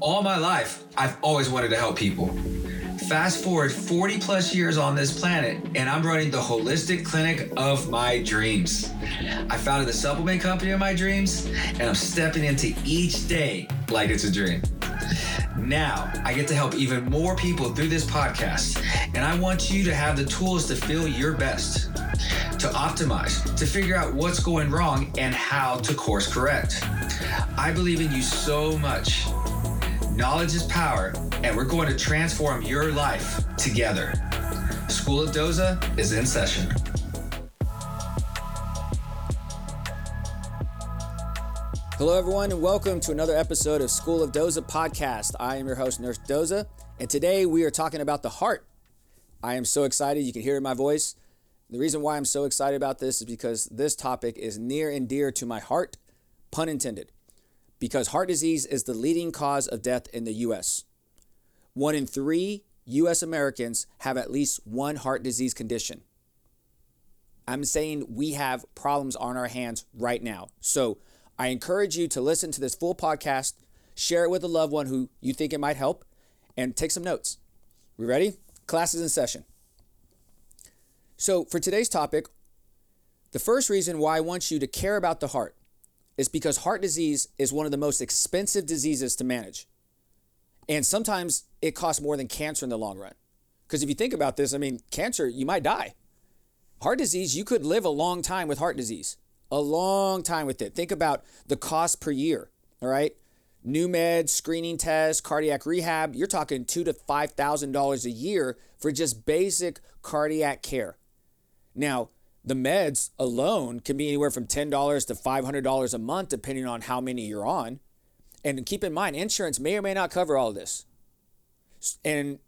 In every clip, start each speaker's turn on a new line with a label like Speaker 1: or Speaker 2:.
Speaker 1: All my life, I've always wanted to help people. Fast forward 40 plus years on this planet, and I'm running the holistic clinic of my dreams. I founded the supplement company of my dreams, and I'm stepping into each day like it's a dream. Now, I get to help even more people through this podcast, and I want you to have the tools to feel your best, to optimize, to figure out what's going wrong, and how to course correct. I believe in you so much. Knowledge is power, and we're going to transform your life together. School of Doza is in session.
Speaker 2: Hello, everyone, and welcome to another episode of School of Doza podcast. I am your host, Nurse Doza, and today we are talking about the heart. I am so excited. You can hear my voice. The reason why I'm so excited about this is because this topic is near and dear to my heart, pun intended, because heart disease is the leading cause of death in the U.S. One in three U.S. Americans have at least one heart disease condition. I'm saying we have problems on our hands right now. So, I encourage you to listen to this full podcast, share it with a loved one who you think it might help, and take some notes. We ready? Class is in session. So, for today's topic, the first reason why I want you to care about the heart is because heart disease is one of the most expensive diseases to manage. And sometimes it costs more than cancer in the long run. Because if you think about this, I mean, cancer, you might die. Heart disease, you could live a long time with heart disease a long time with it. Think about the cost per year, all right? New meds, screening tests, cardiac rehab, you're talking two to five thousand dollars a year for just basic cardiac care. Now, the meds alone can be anywhere from $10 to $500 a month, depending on how many you're on. And keep in mind, insurance may or may not cover all of this. And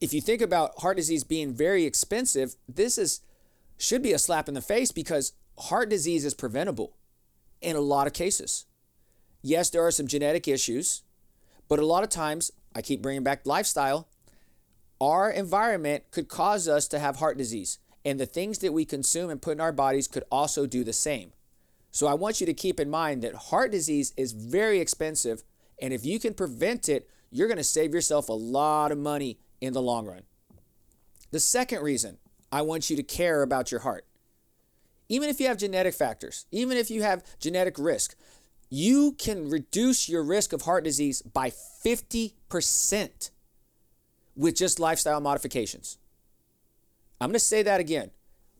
Speaker 2: if you think about heart disease being very expensive, this is should be a slap in the face because heart disease is preventable in a lot of cases. Yes, there are some genetic issues, but a lot of times, I keep bringing back lifestyle, our environment could cause us to have heart disease. And the things that we consume and put in our bodies could also do the same. So I want you to keep in mind that heart disease is very expensive. And if you can prevent it, you're going to save yourself a lot of money in the long run. The second reason I want you to care about your heart even if you have genetic factors, even if you have genetic risk, you can reduce your risk of heart disease by 50% with just lifestyle modifications. I'm going to say that again.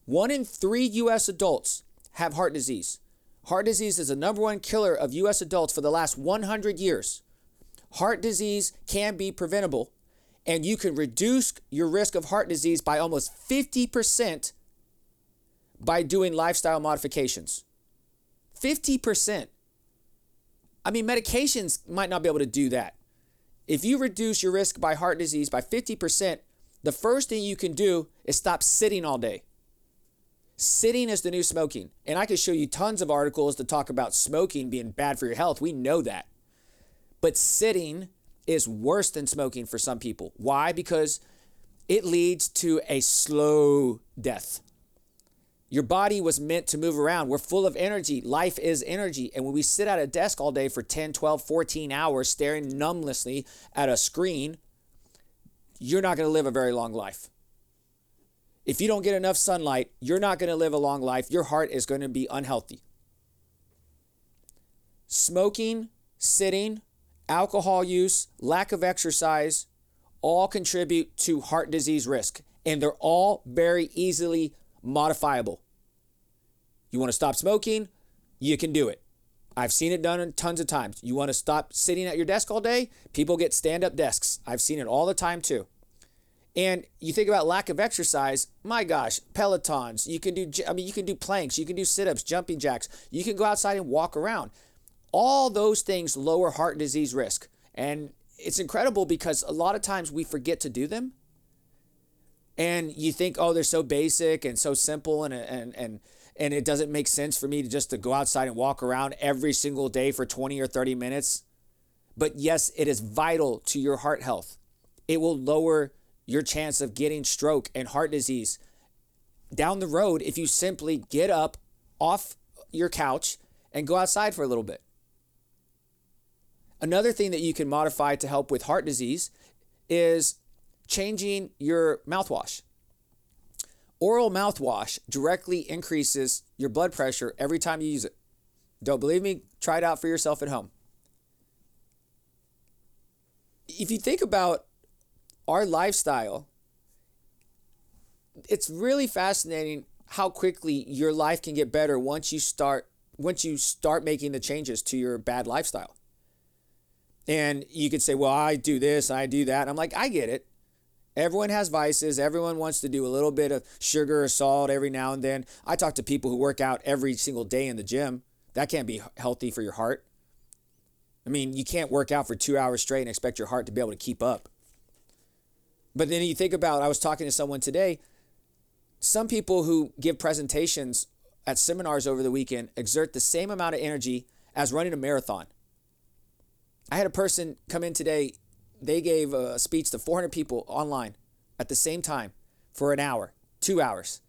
Speaker 2: One in three US adults have heart disease. Heart disease is the number one killer of US adults for the last 100 years. Heart disease can be preventable, and you can reduce your risk of heart disease by almost 50% by doing lifestyle modifications. 50%. I mean, medications might not be able to do that. If you reduce your risk by heart disease by 50%, the first thing you can do is stop sitting all day. Sitting is the new smoking. And I could show you tons of articles that talk about smoking being bad for your health. We know that. But sitting is worse than smoking for some people. Why? Because it leads to a slow death. Your body was meant to move around. We're full of energy. Life is energy. And when we sit at a desk all day for 10, 12, 14 hours staring numblessly at a screen, you're not going to live a very long life. If you don't get enough sunlight, you're not going to live a long life. Your heart is going to be unhealthy. Smoking, sitting, alcohol use, lack of exercise all contribute to heart disease risk. And they're all very easily modifiable. You want to stop smoking? You can do it. I've seen it done tons of times. You want to stop sitting at your desk all day? People get stand up desks. I've seen it all the time too. And you think about lack of exercise, my gosh, pelotons, you can do I mean you can do planks, you can do sit-ups, jumping jacks, you can go outside and walk around. All those things lower heart disease risk. And it's incredible because a lot of times we forget to do them and you think, oh, they're so basic and so simple, and and and and it doesn't make sense for me to just to go outside and walk around every single day for 20 or 30 minutes. But yes, it is vital to your heart health. It will lower your chance of getting stroke and heart disease down the road if you simply get up off your couch and go outside for a little bit. Another thing that you can modify to help with heart disease is changing your mouthwash. Oral mouthwash directly increases your blood pressure every time you use it. Don't believe me? Try it out for yourself at home. If you think about our lifestyle, it's really fascinating how quickly your life can get better once you start once you start making the changes to your bad lifestyle. And you could say, "Well, I do this, I do that." I'm like, "I get it. Everyone has vices. Everyone wants to do a little bit of sugar or salt every now and then. I talk to people who work out every single day in the gym. That can't be healthy for your heart. I mean, you can't work out for two hours straight and expect your heart to be able to keep up. But then you think about, I was talking to someone today, some people who give presentations at seminars over the weekend exert the same amount of energy as running a marathon. I had a person come in today they gave a speech to 400 people online at the same time for an hour, two hours.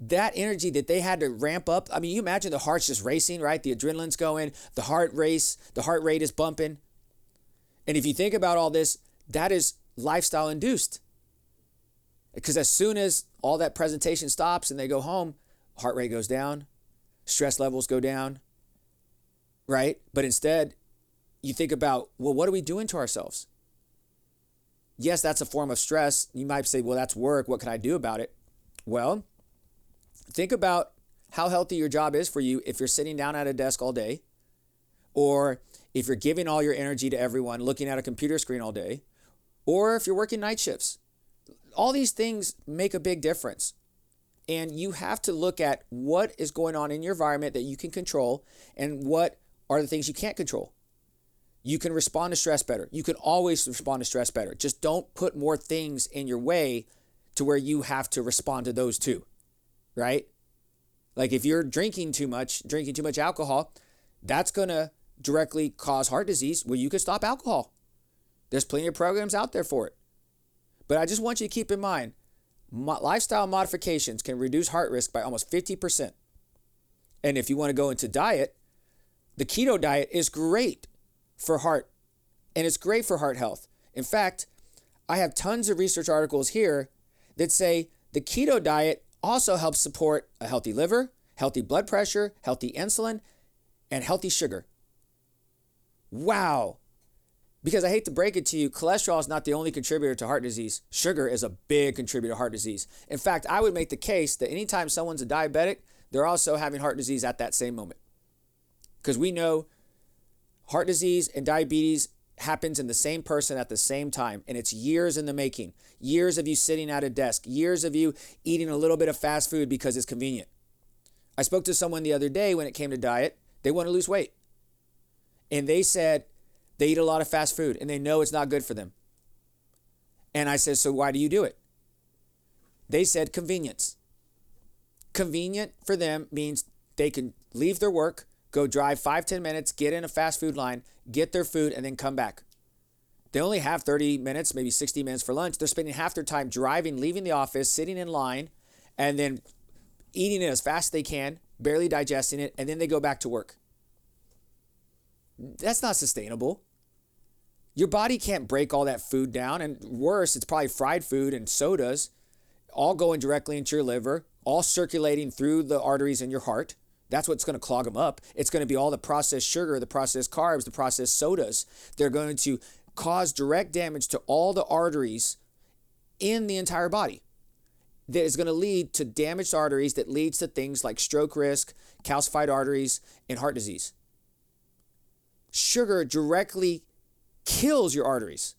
Speaker 2: That energy that they had to ramp up. I mean, you imagine the heart's just racing, right? The adrenaline's going, the heart race, the heart rate is bumping. And if you think about all this, that is lifestyle induced. Because as soon as all that presentation stops and they go home, heart rate goes down, stress levels go down, right? But instead, you think about, well, what are we doing to ourselves? Yes, that's a form of stress. You might say, well, that's work. What can I do about it? Well, think about how healthy your job is for you if you're sitting down at a desk all day, or if you're giving all your energy to everyone, looking at a computer screen all day, or if you're working night shifts. All these things make a big difference. And you have to look at what is going on in your environment that you can control and what are the things you can't control. You can respond to stress better. You can always respond to stress better. Just don't put more things in your way to where you have to respond to those too, right? Like if you're drinking too much, drinking too much alcohol, that's going to directly cause heart disease. Well, you can stop alcohol. There's plenty of programs out there for it. But I just want you to keep in mind lifestyle modifications can reduce heart risk by almost 50%. And if you want to go into diet, the keto diet is great for heart, and it's great for heart health. In fact, I have tons of research articles here that say the keto diet also helps support a healthy liver, healthy blood pressure, healthy insulin, and healthy sugar. Wow. Because I hate to break it to you, cholesterol is not the only contributor to heart disease. Sugar is a big contributor to heart disease. In fact, I would make the case that anytime someone's a diabetic, they're also having heart disease at that same moment. Because we know Heart disease and diabetes happens in the same person at the same time and it's years in the making years of you sitting at a desk years of you eating a little bit of fast food because it's convenient i spoke to someone the other day when it came to diet they want to lose weight and they said they eat a lot of fast food and they know it's not good for them and i said so why do you do it they said convenience convenient for them means they can leave their work go drive five ten minutes, get in a fast food line, get their food, and then come back. They only have 30 minutes, maybe 60 minutes for lunch. They're spending half their time driving, leaving the office, sitting in line, and then eating it as fast as they can, barely digesting it, and then they go back to work. That's not sustainable. Your body can't break all that food down, and worse, it's probably fried food and sodas, all going directly into your liver, all circulating through the arteries in your heart. That's what's going to clog them up. It's going to be all the processed sugar, the processed carbs, the processed sodas. They're going to cause direct damage to all the arteries in the entire body. That is going to lead to damaged arteries that leads to things like stroke risk, calcified arteries, and heart disease. Sugar directly kills your arteries.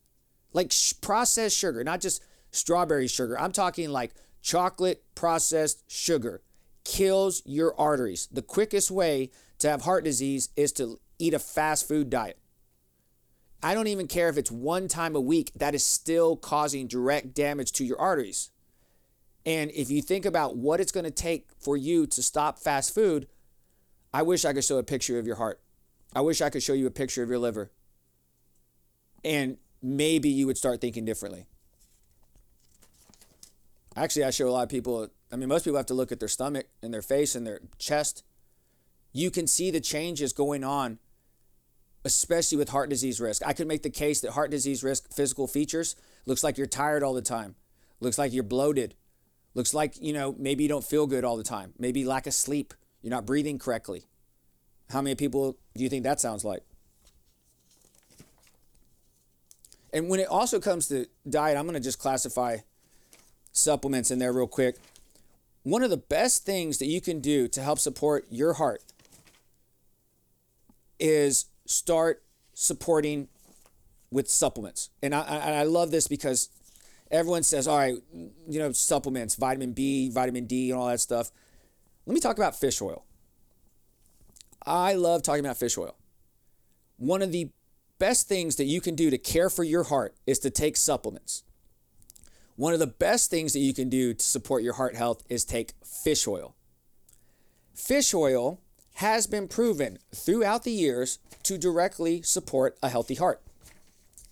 Speaker 2: Like sh- processed sugar, not just strawberry sugar. I'm talking like chocolate processed sugar kills your arteries. The quickest way to have heart disease is to eat a fast food diet. I don't even care if it's one time a week, that is still causing direct damage to your arteries. And if you think about what it's going to take for you to stop fast food, I wish I could show a picture of your heart. I wish I could show you a picture of your liver. And maybe you would start thinking differently. Actually, I show a lot of people I mean, most people have to look at their stomach and their face and their chest. You can see the changes going on especially with heart disease risk. I could make the case that heart disease risk physical features looks like you're tired all the time, looks like you're bloated, looks like, you know, maybe you don't feel good all the time, maybe lack of sleep, you're not breathing correctly. How many people do you think that sounds like? And when it also comes to diet, I'm going to just classify supplements in there real quick. One of the best things that you can do to help support your heart is start supporting with supplements. And I, I, love this because everyone says, all right, you know, supplements, vitamin B, vitamin D, and all that stuff. Let me talk about fish oil. I love talking about fish oil. One of the best things that you can do to care for your heart is to take supplements. One of the best things that you can do to support your heart health is take fish oil. Fish oil has been proven throughout the years to directly support a healthy heart.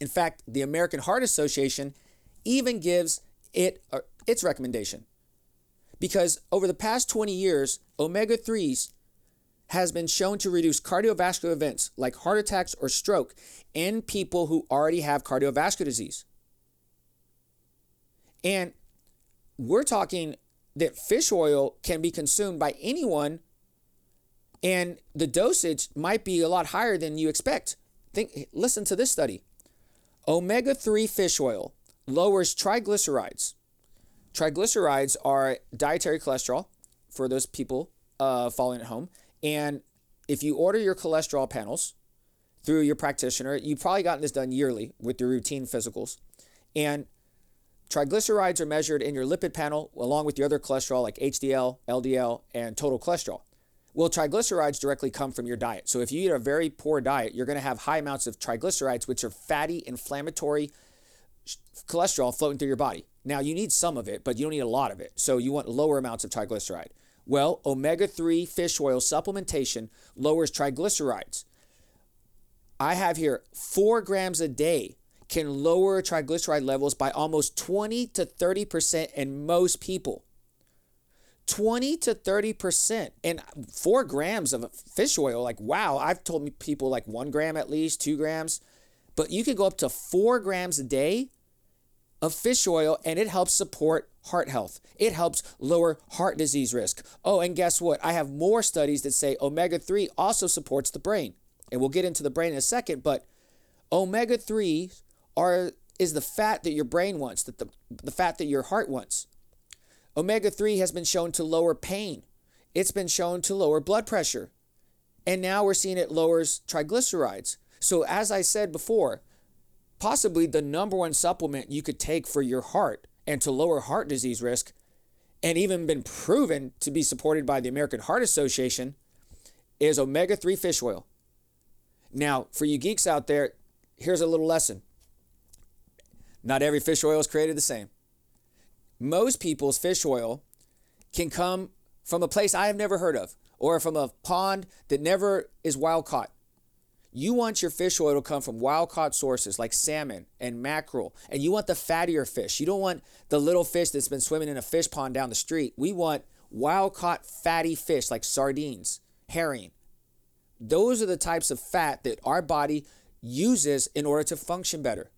Speaker 2: In fact, the American Heart Association even gives it its recommendation. Because over the past 20 years, omega 3s has been shown to reduce cardiovascular events like heart attacks or stroke in people who already have cardiovascular disease. And we're talking that fish oil can be consumed by anyone and the dosage might be a lot higher than you expect. Think listen to this study. Omega-3 fish oil lowers triglycerides. Triglycerides are dietary cholesterol for those people uh, following at home. And if you order your cholesterol panels through your practitioner, you've probably gotten this done yearly with your routine physicals. And triglycerides are measured in your lipid panel along with your other cholesterol like HDL, LDL, and total cholesterol. Well, triglycerides directly come from your diet. So if you eat a very poor diet, you're going to have high amounts of triglycerides, which are fatty, inflammatory cholesterol floating through your body. Now, you need some of it, but you don't need a lot of it. So you want lower amounts of triglyceride. Well, omega 3 fish oil supplementation lowers triglycerides. I have here four grams a day can lower triglyceride levels by almost 20 to 30% in most people. 20 to 30% and four grams of fish oil. Like, wow, I've told people like one gram at least, two grams, but you can go up to four grams a day of fish oil and it helps support heart health. It helps lower heart disease risk. Oh, and guess what? I have more studies that say omega 3 also supports the brain. And we'll get into the brain in a second, but omega 3 are is the fat that your brain wants, that the, the fat that your heart wants. Omega 3 has been shown to lower pain, it's been shown to lower blood pressure. And now we're seeing it lowers triglycerides. So, as I said before, possibly the number one supplement you could take for your heart and to lower heart disease risk, and even been proven to be supported by the American Heart Association, is omega 3 fish oil. Now, for you geeks out there, here's a little lesson. Not every fish oil is created the same most people's fish oil can come from a place I have never heard of or from a pond that never is wild caught. You want your fish oil to come from wild caught sources like salmon and mackerel, and you want the fattier fish. You don't want the little fish that's been swimming in a fish pond down the street. We want wild caught fatty fish like sardines, herring. Those are the types of fat that our body uses in order to function better.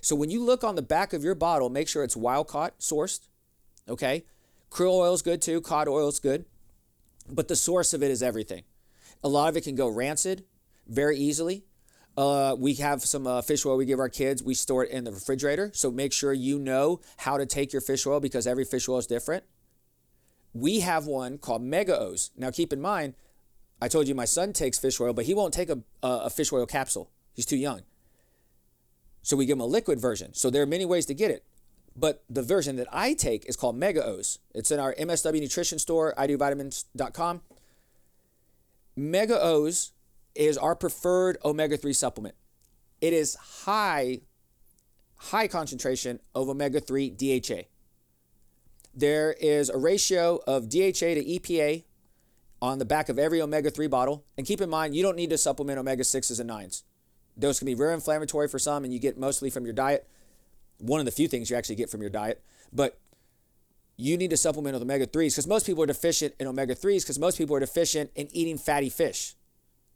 Speaker 2: So when you look on the back of your bottle, make sure it's wild caught sourced. Okay. Krill oil is good too. Cod oil is good. But the source of it is everything. A lot of it can go rancid very easily. Uh, we have some uh, fish oil we give our kids. We store it in the refrigerator. So make sure you know how to take your fish oil because every fish oil is different. We have one called Mega O's. Now keep in mind, I told you my son takes fish oil, but he won't take a, a fish oil capsule. He's too young. So we give him a liquid version. So there are many ways to get it. But the version that I take is called Mega O's. It's in our MSW nutrition store, idovitamins.com. Mega O's is our preferred omega 3 supplement. It is high, high concentration of omega 3 DHA. There is a ratio of DHA to EPA on the back of every omega 3 bottle. And keep in mind, you don't need to supplement omega 6s and 9s. Those can be very inflammatory for some, and you get mostly from your diet. One of the few things you actually get from your diet. But you need to supplement with omega 3s because most people are deficient in omega 3s because most people are deficient in eating fatty fish.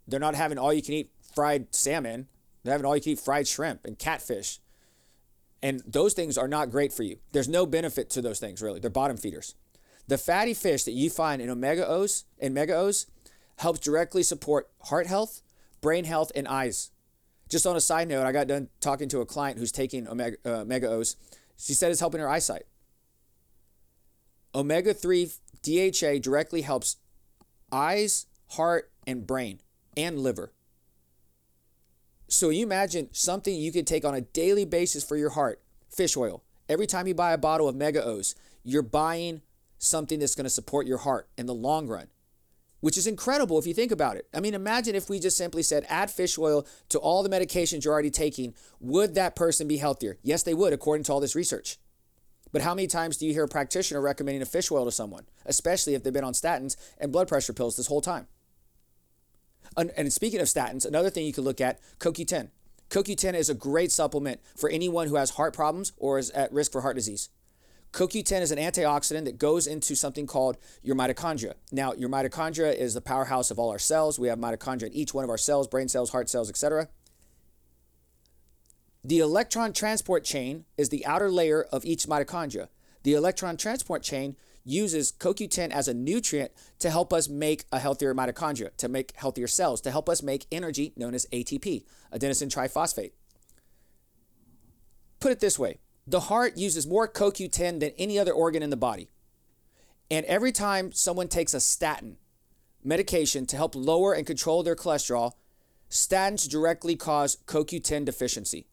Speaker 2: They're not having all you can eat fried salmon. They're having all you can eat fried shrimp and catfish. And those things are not great for you. There's no benefit to those things, really. They're bottom feeders. The fatty fish that you find in omega O's and mega O's helps directly support heart health, brain health, and eyes. Just on a side note, I got done talking to a client who's taking omega, uh, mega O's. She said it's helping her eyesight. Omega 3 DHA directly helps eyes, heart, and brain, and liver. So you imagine something you could take on a daily basis for your heart fish oil. Every time you buy a bottle of Mega O's, you're buying something that's going to support your heart in the long run, which is incredible if you think about it. I mean, imagine if we just simply said, add fish oil to all the medications you're already taking. Would that person be healthier? Yes, they would, according to all this research. But how many times do you hear a practitioner recommending a fish oil to someone, especially if they've been on statins and blood pressure pills this whole time? And speaking of statins, another thing you could look at CoQ10. CoQ10 is a great supplement for anyone who has heart problems or is at risk for heart disease. CoQ10 is an antioxidant that goes into something called your mitochondria. Now, your mitochondria is the powerhouse of all our cells. We have mitochondria in each one of our cells, brain cells, heart cells, etc. The electron transport chain is the outer layer of each mitochondria. The electron transport chain uses CoQ10 as a nutrient to help us make a healthier mitochondria, to make healthier cells, to help us make energy known as ATP, adenosine triphosphate. Put it this way the heart uses more CoQ10 than any other organ in the body. And every time someone takes a statin medication to help lower and control their cholesterol, statins directly cause CoQ10 deficiency.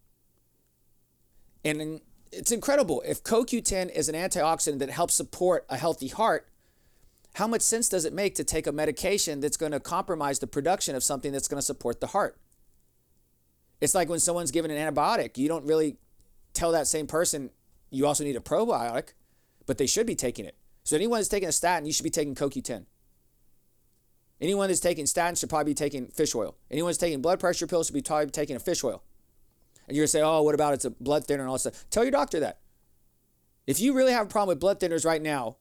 Speaker 2: And it's incredible. If CoQ10 is an antioxidant that helps support a healthy heart, how much sense does it make to take a medication that's going to compromise the production of something that's going to support the heart? It's like when someone's given an antibiotic, you don't really tell that same person you also need a probiotic, but they should be taking it. So anyone that's taking a statin, you should be taking CoQ10. Anyone that's taking statins should probably be taking fish oil. Anyone that's taking blood pressure pills should be probably taking a fish oil and you're gonna say, oh, what about it's a blood thinner and all that stuff. Tell your doctor that. If you really have a problem with blood thinners right now,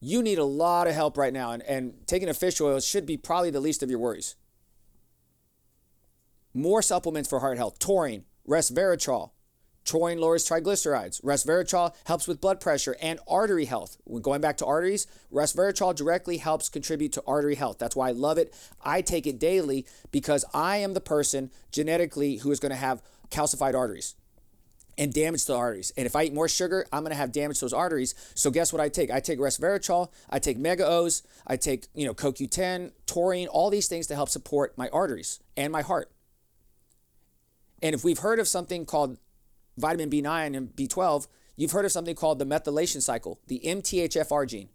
Speaker 2: you need a lot of help right now, and, and taking a fish oil should be probably the least of your worries. More supplements for heart health: taurine, resveratrol. Taurine lowers triglycerides. Resveratrol helps with blood pressure and artery health. When going back to arteries, resveratrol directly helps contribute to artery health. That's why I love it. I take it daily because I am the person genetically who is going to have calcified arteries and damage to the arteries. And if I eat more sugar, I'm going to have damage to those arteries. So guess what I take? I take resveratrol, I take Mega O's, I take, you know, CoQ10, taurine, all these things to help support my arteries and my heart. And if we've heard of something called vitamin B9 and B12, you've heard of something called the methylation cycle, the MTHFR gene.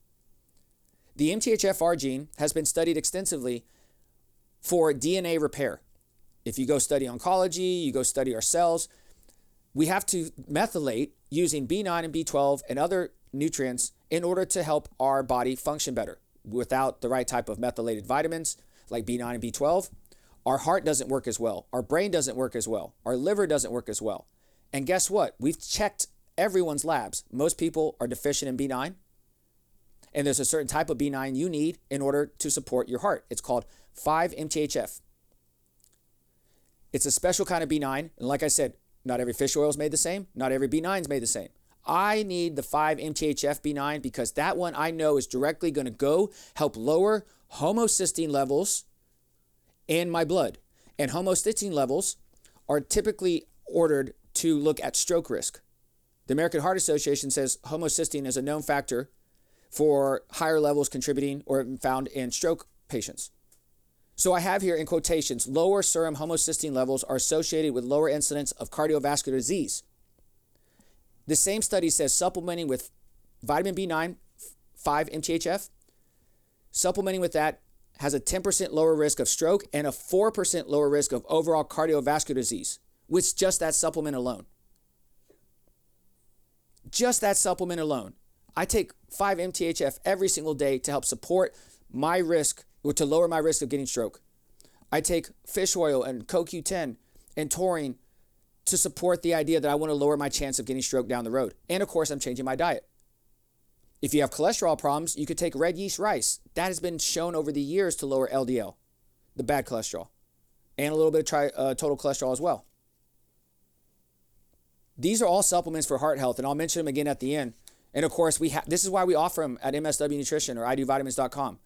Speaker 2: The MTHFR gene has been studied extensively for DNA repair. If you go study oncology, you go study our cells, we have to methylate using B9 and B12 and other nutrients in order to help our body function better. Without the right type of methylated vitamins like B9 and B12, our heart doesn't work as well. Our brain doesn't work as well. Our liver doesn't work as well. And guess what? We've checked everyone's labs. Most people are deficient in B9. And there's a certain type of B9 you need in order to support your heart. It's called 5-MTHF. It's a special kind of B9. And like I said, not every fish oil is made the same. Not every B9 is made the same. I need the 5-MTHF B9 because that one I know is directly going to go help lower homocysteine levels in my blood. And homocysteine levels are typically ordered to look at stroke risk. The American Heart Association says homocysteine is a known factor for higher levels contributing or found in stroke patients. So I have here in quotations lower serum homocysteine levels are associated with lower incidence of cardiovascular disease. The same study says supplementing with vitamin B9, 5 MTHF, supplementing with that has a 10% lower risk of stroke and a 4% lower risk of overall cardiovascular disease, with just that supplement alone. Just that supplement alone. I take 5 MTHF every single day to help support my risk to lower my risk of getting stroke. I take fish oil and CoQ10 and taurine to support the idea that I want to lower my chance of getting stroke down the road. And of course, I'm changing my diet. If you have cholesterol problems, you could take red yeast rice. That has been shown over the years to lower LDL, the bad cholesterol. and a little bit of tri- uh, total cholesterol as well. These are all supplements for heart health, and I'll mention them again at the end. And of course, we ha- this is why we offer them at MSW Nutrition or idovitamins.com.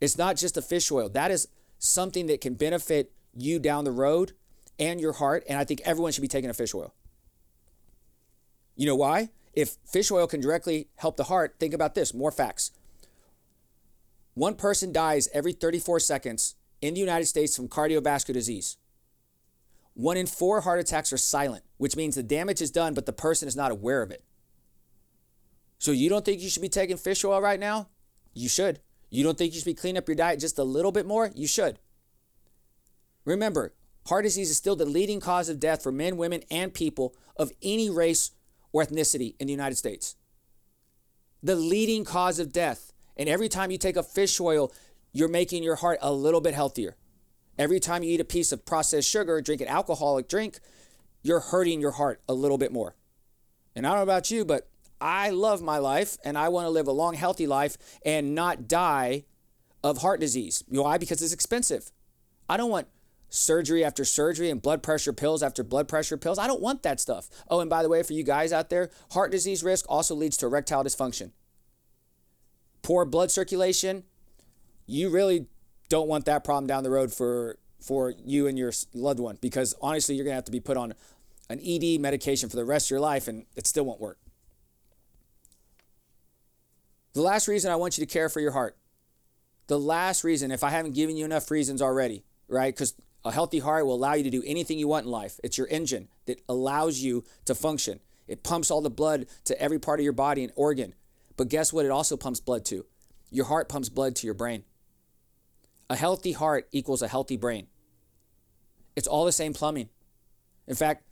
Speaker 2: It's not just a fish oil. That is something that can benefit you down the road and your heart. And I think everyone should be taking a fish oil. You know why? If fish oil can directly help the heart, think about this more facts. One person dies every 34 seconds in the United States from cardiovascular disease. One in four heart attacks are silent, which means the damage is done, but the person is not aware of it. So you don't think you should be taking fish oil right now? You should. You don't think you should be cleaning up your diet just a little bit more? You should. Remember, heart disease is still the leading cause of death for men, women, and people of any race or ethnicity in the United States. The leading cause of death. And every time you take a fish oil, you're making your heart a little bit healthier. Every time you eat a piece of processed sugar, drink an alcoholic drink, you're hurting your heart a little bit more. And I don't know about you, but I love my life and I want to live a long, healthy life and not die of heart disease. Why? Because it's expensive. I don't want surgery after surgery and blood pressure pills after blood pressure pills. I don't want that stuff. Oh, and by the way, for you guys out there, heart disease risk also leads to erectile dysfunction. Poor blood circulation, you really don't want that problem down the road for for you and your loved one because honestly, you're going to have to be put on an ED medication for the rest of your life and it still won't work. The last reason I want you to care for your heart. The last reason, if I haven't given you enough reasons already, right? Because a healthy heart will allow you to do anything you want in life. It's your engine that allows you to function. It pumps all the blood to every part of your body and organ. But guess what? It also pumps blood to. Your heart pumps blood to your brain. A healthy heart equals a healthy brain. It's all the same plumbing. In fact,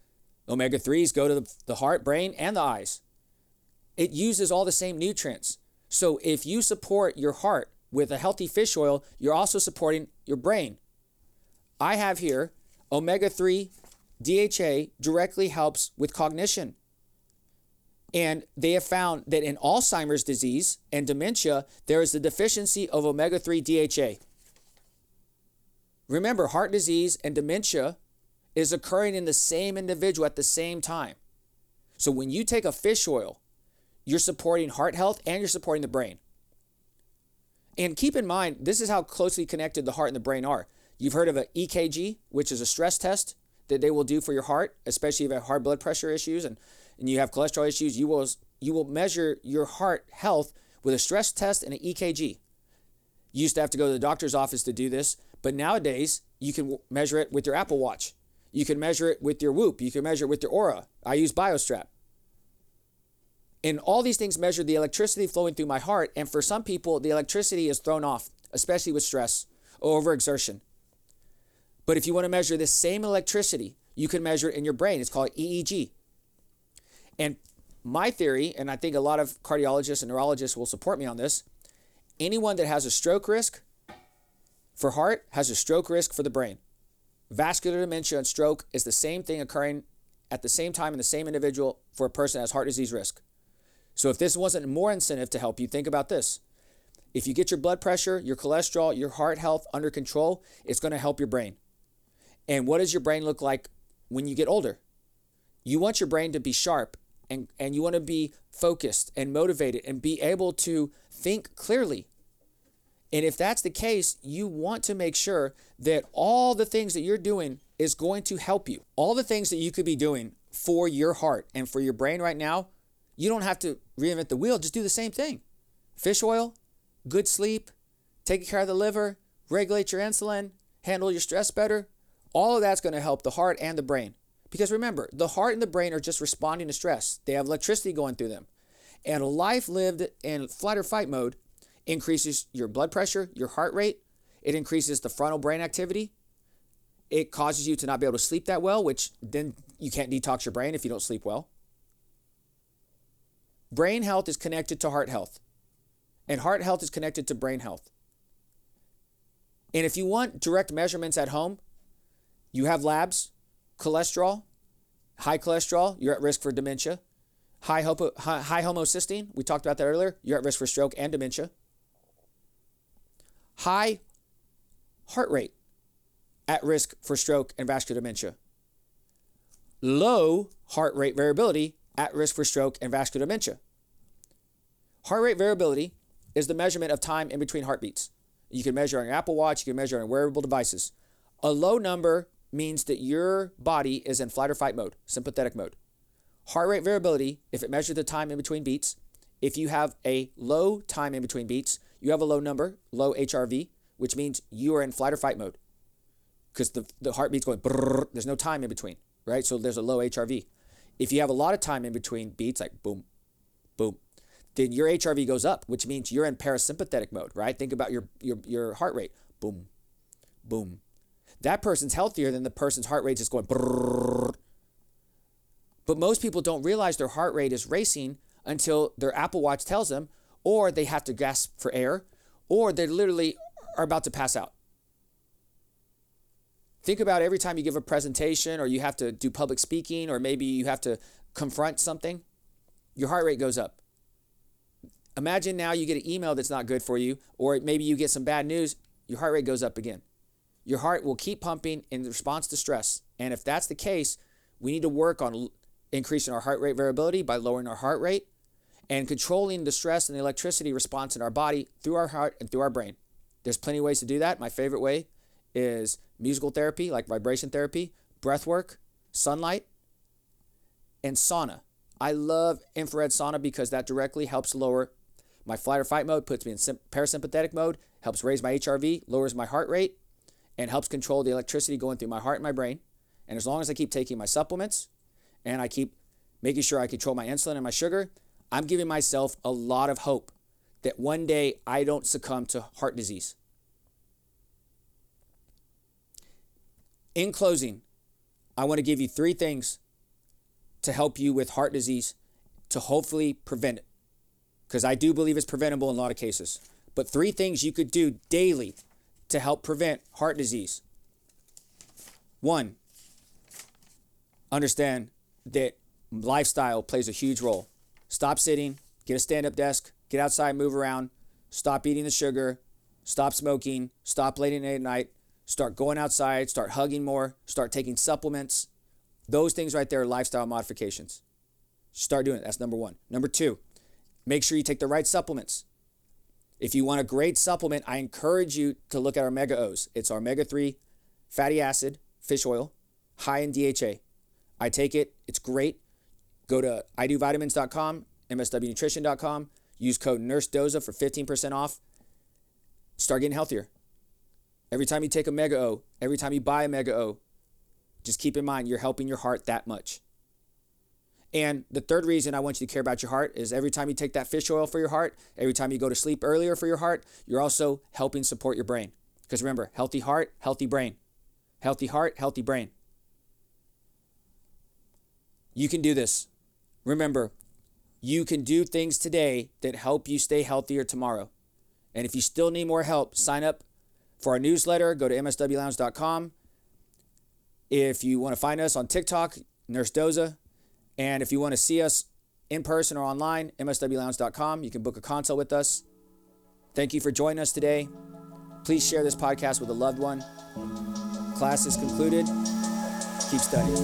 Speaker 2: omega 3s go to the, the heart, brain, and the eyes. It uses all the same nutrients. So if you support your heart with a healthy fish oil, you're also supporting your brain. I have here omega 3 DHA directly helps with cognition. And they have found that in Alzheimer's disease and dementia, there is a deficiency of omega 3 DHA. Remember, heart disease and dementia is occurring in the same individual at the same time. So when you take a fish oil, you're supporting heart health and you're supporting the brain. And keep in mind, this is how closely connected the heart and the brain are. You've heard of an EKG, which is a stress test that they will do for your heart, especially if you have high blood pressure issues and, and you have cholesterol issues. You will you will measure your heart health with a stress test and an EKG. You used to have to go to the doctor's office to do this, but nowadays you can measure it with your Apple Watch. You can measure it with your Whoop. You can measure it with your Oura. I use BioStrap. And all these things measure the electricity flowing through my heart. And for some people, the electricity is thrown off, especially with stress or overexertion. But if you want to measure the same electricity, you can measure it in your brain. It's called EEG. And my theory, and I think a lot of cardiologists and neurologists will support me on this, anyone that has a stroke risk for heart has a stroke risk for the brain. Vascular dementia and stroke is the same thing occurring at the same time in the same individual for a person that has heart disease risk. So if this wasn't more incentive to help you, think about this. If you get your blood pressure, your cholesterol, your heart health under control, it's going to help your brain. And what does your brain look like when you get older? You want your brain to be sharp and, and you want to be focused and motivated and be able to think clearly. And if that's the case, you want to make sure that all the things that you're doing is going to help you. All the things that you could be doing for your heart and for your brain right now, you don't have to reinvent the wheel. Just do the same thing. Fish oil, good sleep, taking care of the liver, regulate your insulin, handle your stress better. All of that's going to help the heart and the brain. Because remember, the heart and the brain are just responding to stress. They have electricity going through them. And a life lived in flight or fight mode increases your blood pressure, your heart rate, it increases the frontal brain activity. It causes you to not be able to sleep that well, which then you can't detox your brain if you don't sleep well. Brain health is connected to heart health, and heart health is connected to brain health. And if you want direct measurements at home, you have labs, cholesterol, high cholesterol, you're at risk for dementia. High, hopo, high, high homocysteine, we talked about that earlier, you're at risk for stroke and dementia. High heart rate, at risk for stroke and vascular dementia. Low heart rate variability at risk for stroke and vascular dementia. Heart rate variability is the measurement of time in between heartbeats. You can measure on your Apple Watch, you can measure on wearable devices. A low number means that your body is in flight or fight mode, sympathetic mode. Heart rate variability, if it measures the time in between beats, if you have a low time in between beats, you have a low number, low HRV, which means you are in flight or fight mode because the, the heartbeat's going brrr, there's no time in between, right? So there's a low HRV. If you have a lot of time in between beats, like boom, boom, then your HRV goes up, which means you're in parasympathetic mode, right? Think about your your, your heart rate. Boom, boom. That person's healthier than the person's heart rate just going brrr. But most people don't realize their heart rate is racing until their Apple Watch tells them, or they have to gasp for air, or they literally are about to pass out. Think about every time you give a presentation or you have to do public speaking or maybe you have to confront something, your heart rate goes up. Imagine now you get an email that's not good for you, or maybe you get some bad news, your heart rate goes up again. Your heart will keep pumping in response to stress. And if that's the case, we need to work on increasing our heart rate variability by lowering our heart rate and controlling the stress and the electricity response in our body through our heart and through our brain. There's plenty of ways to do that. My favorite way is musical therapy, like vibration therapy, breath work, sunlight, and sauna. I love infrared sauna because that directly helps lower my flight or fight mode, puts me in parasympathetic mode, helps raise my HRV, lowers my heart rate, and helps control the electricity going through my heart and my brain. And as long as I keep taking my supplements and I keep making sure I control my insulin and my sugar, I'm giving myself a lot of hope that one day I don't succumb to heart disease. In closing, I want to give you three things to help you with heart disease to hopefully prevent it. Because I do believe it's preventable in a lot of cases. But three things you could do daily to help prevent heart disease. One, understand that lifestyle plays a huge role. Stop sitting, get a stand up desk, get outside, move around, stop eating the sugar, stop smoking, stop late at night, start going outside, start hugging more, start taking supplements. Those things right there are lifestyle modifications. Start doing it. That's number one. Number two, make sure you take the right supplements. If you want a great supplement, I encourage you to look at our Mega O's. It's our Omega 3 fatty acid fish oil, high in DHA. I take it, it's great. Go to idovitamins.com, mswnutrition.com, use code NurseDoza for 15% off. Start getting healthier. Every time you take a Mega O, every time you buy a Mega O, just keep in mind you're helping your heart that much. And the third reason I want you to care about your heart is every time you take that fish oil for your heart, every time you go to sleep earlier for your heart, you're also helping support your brain. Because remember, healthy heart, healthy brain. Healthy heart, healthy brain. You can do this. Remember, you can do things today that help you stay healthier tomorrow. And if you still need more help, sign up for our newsletter. Go to mswlounge.com. If you want to find us on TikTok, Nurse Doza. And if you want to see us in person or online, mswlounge.com. You can book a consult with us. Thank you for joining us today. Please share this podcast with a loved one. Class is concluded. Keep studying.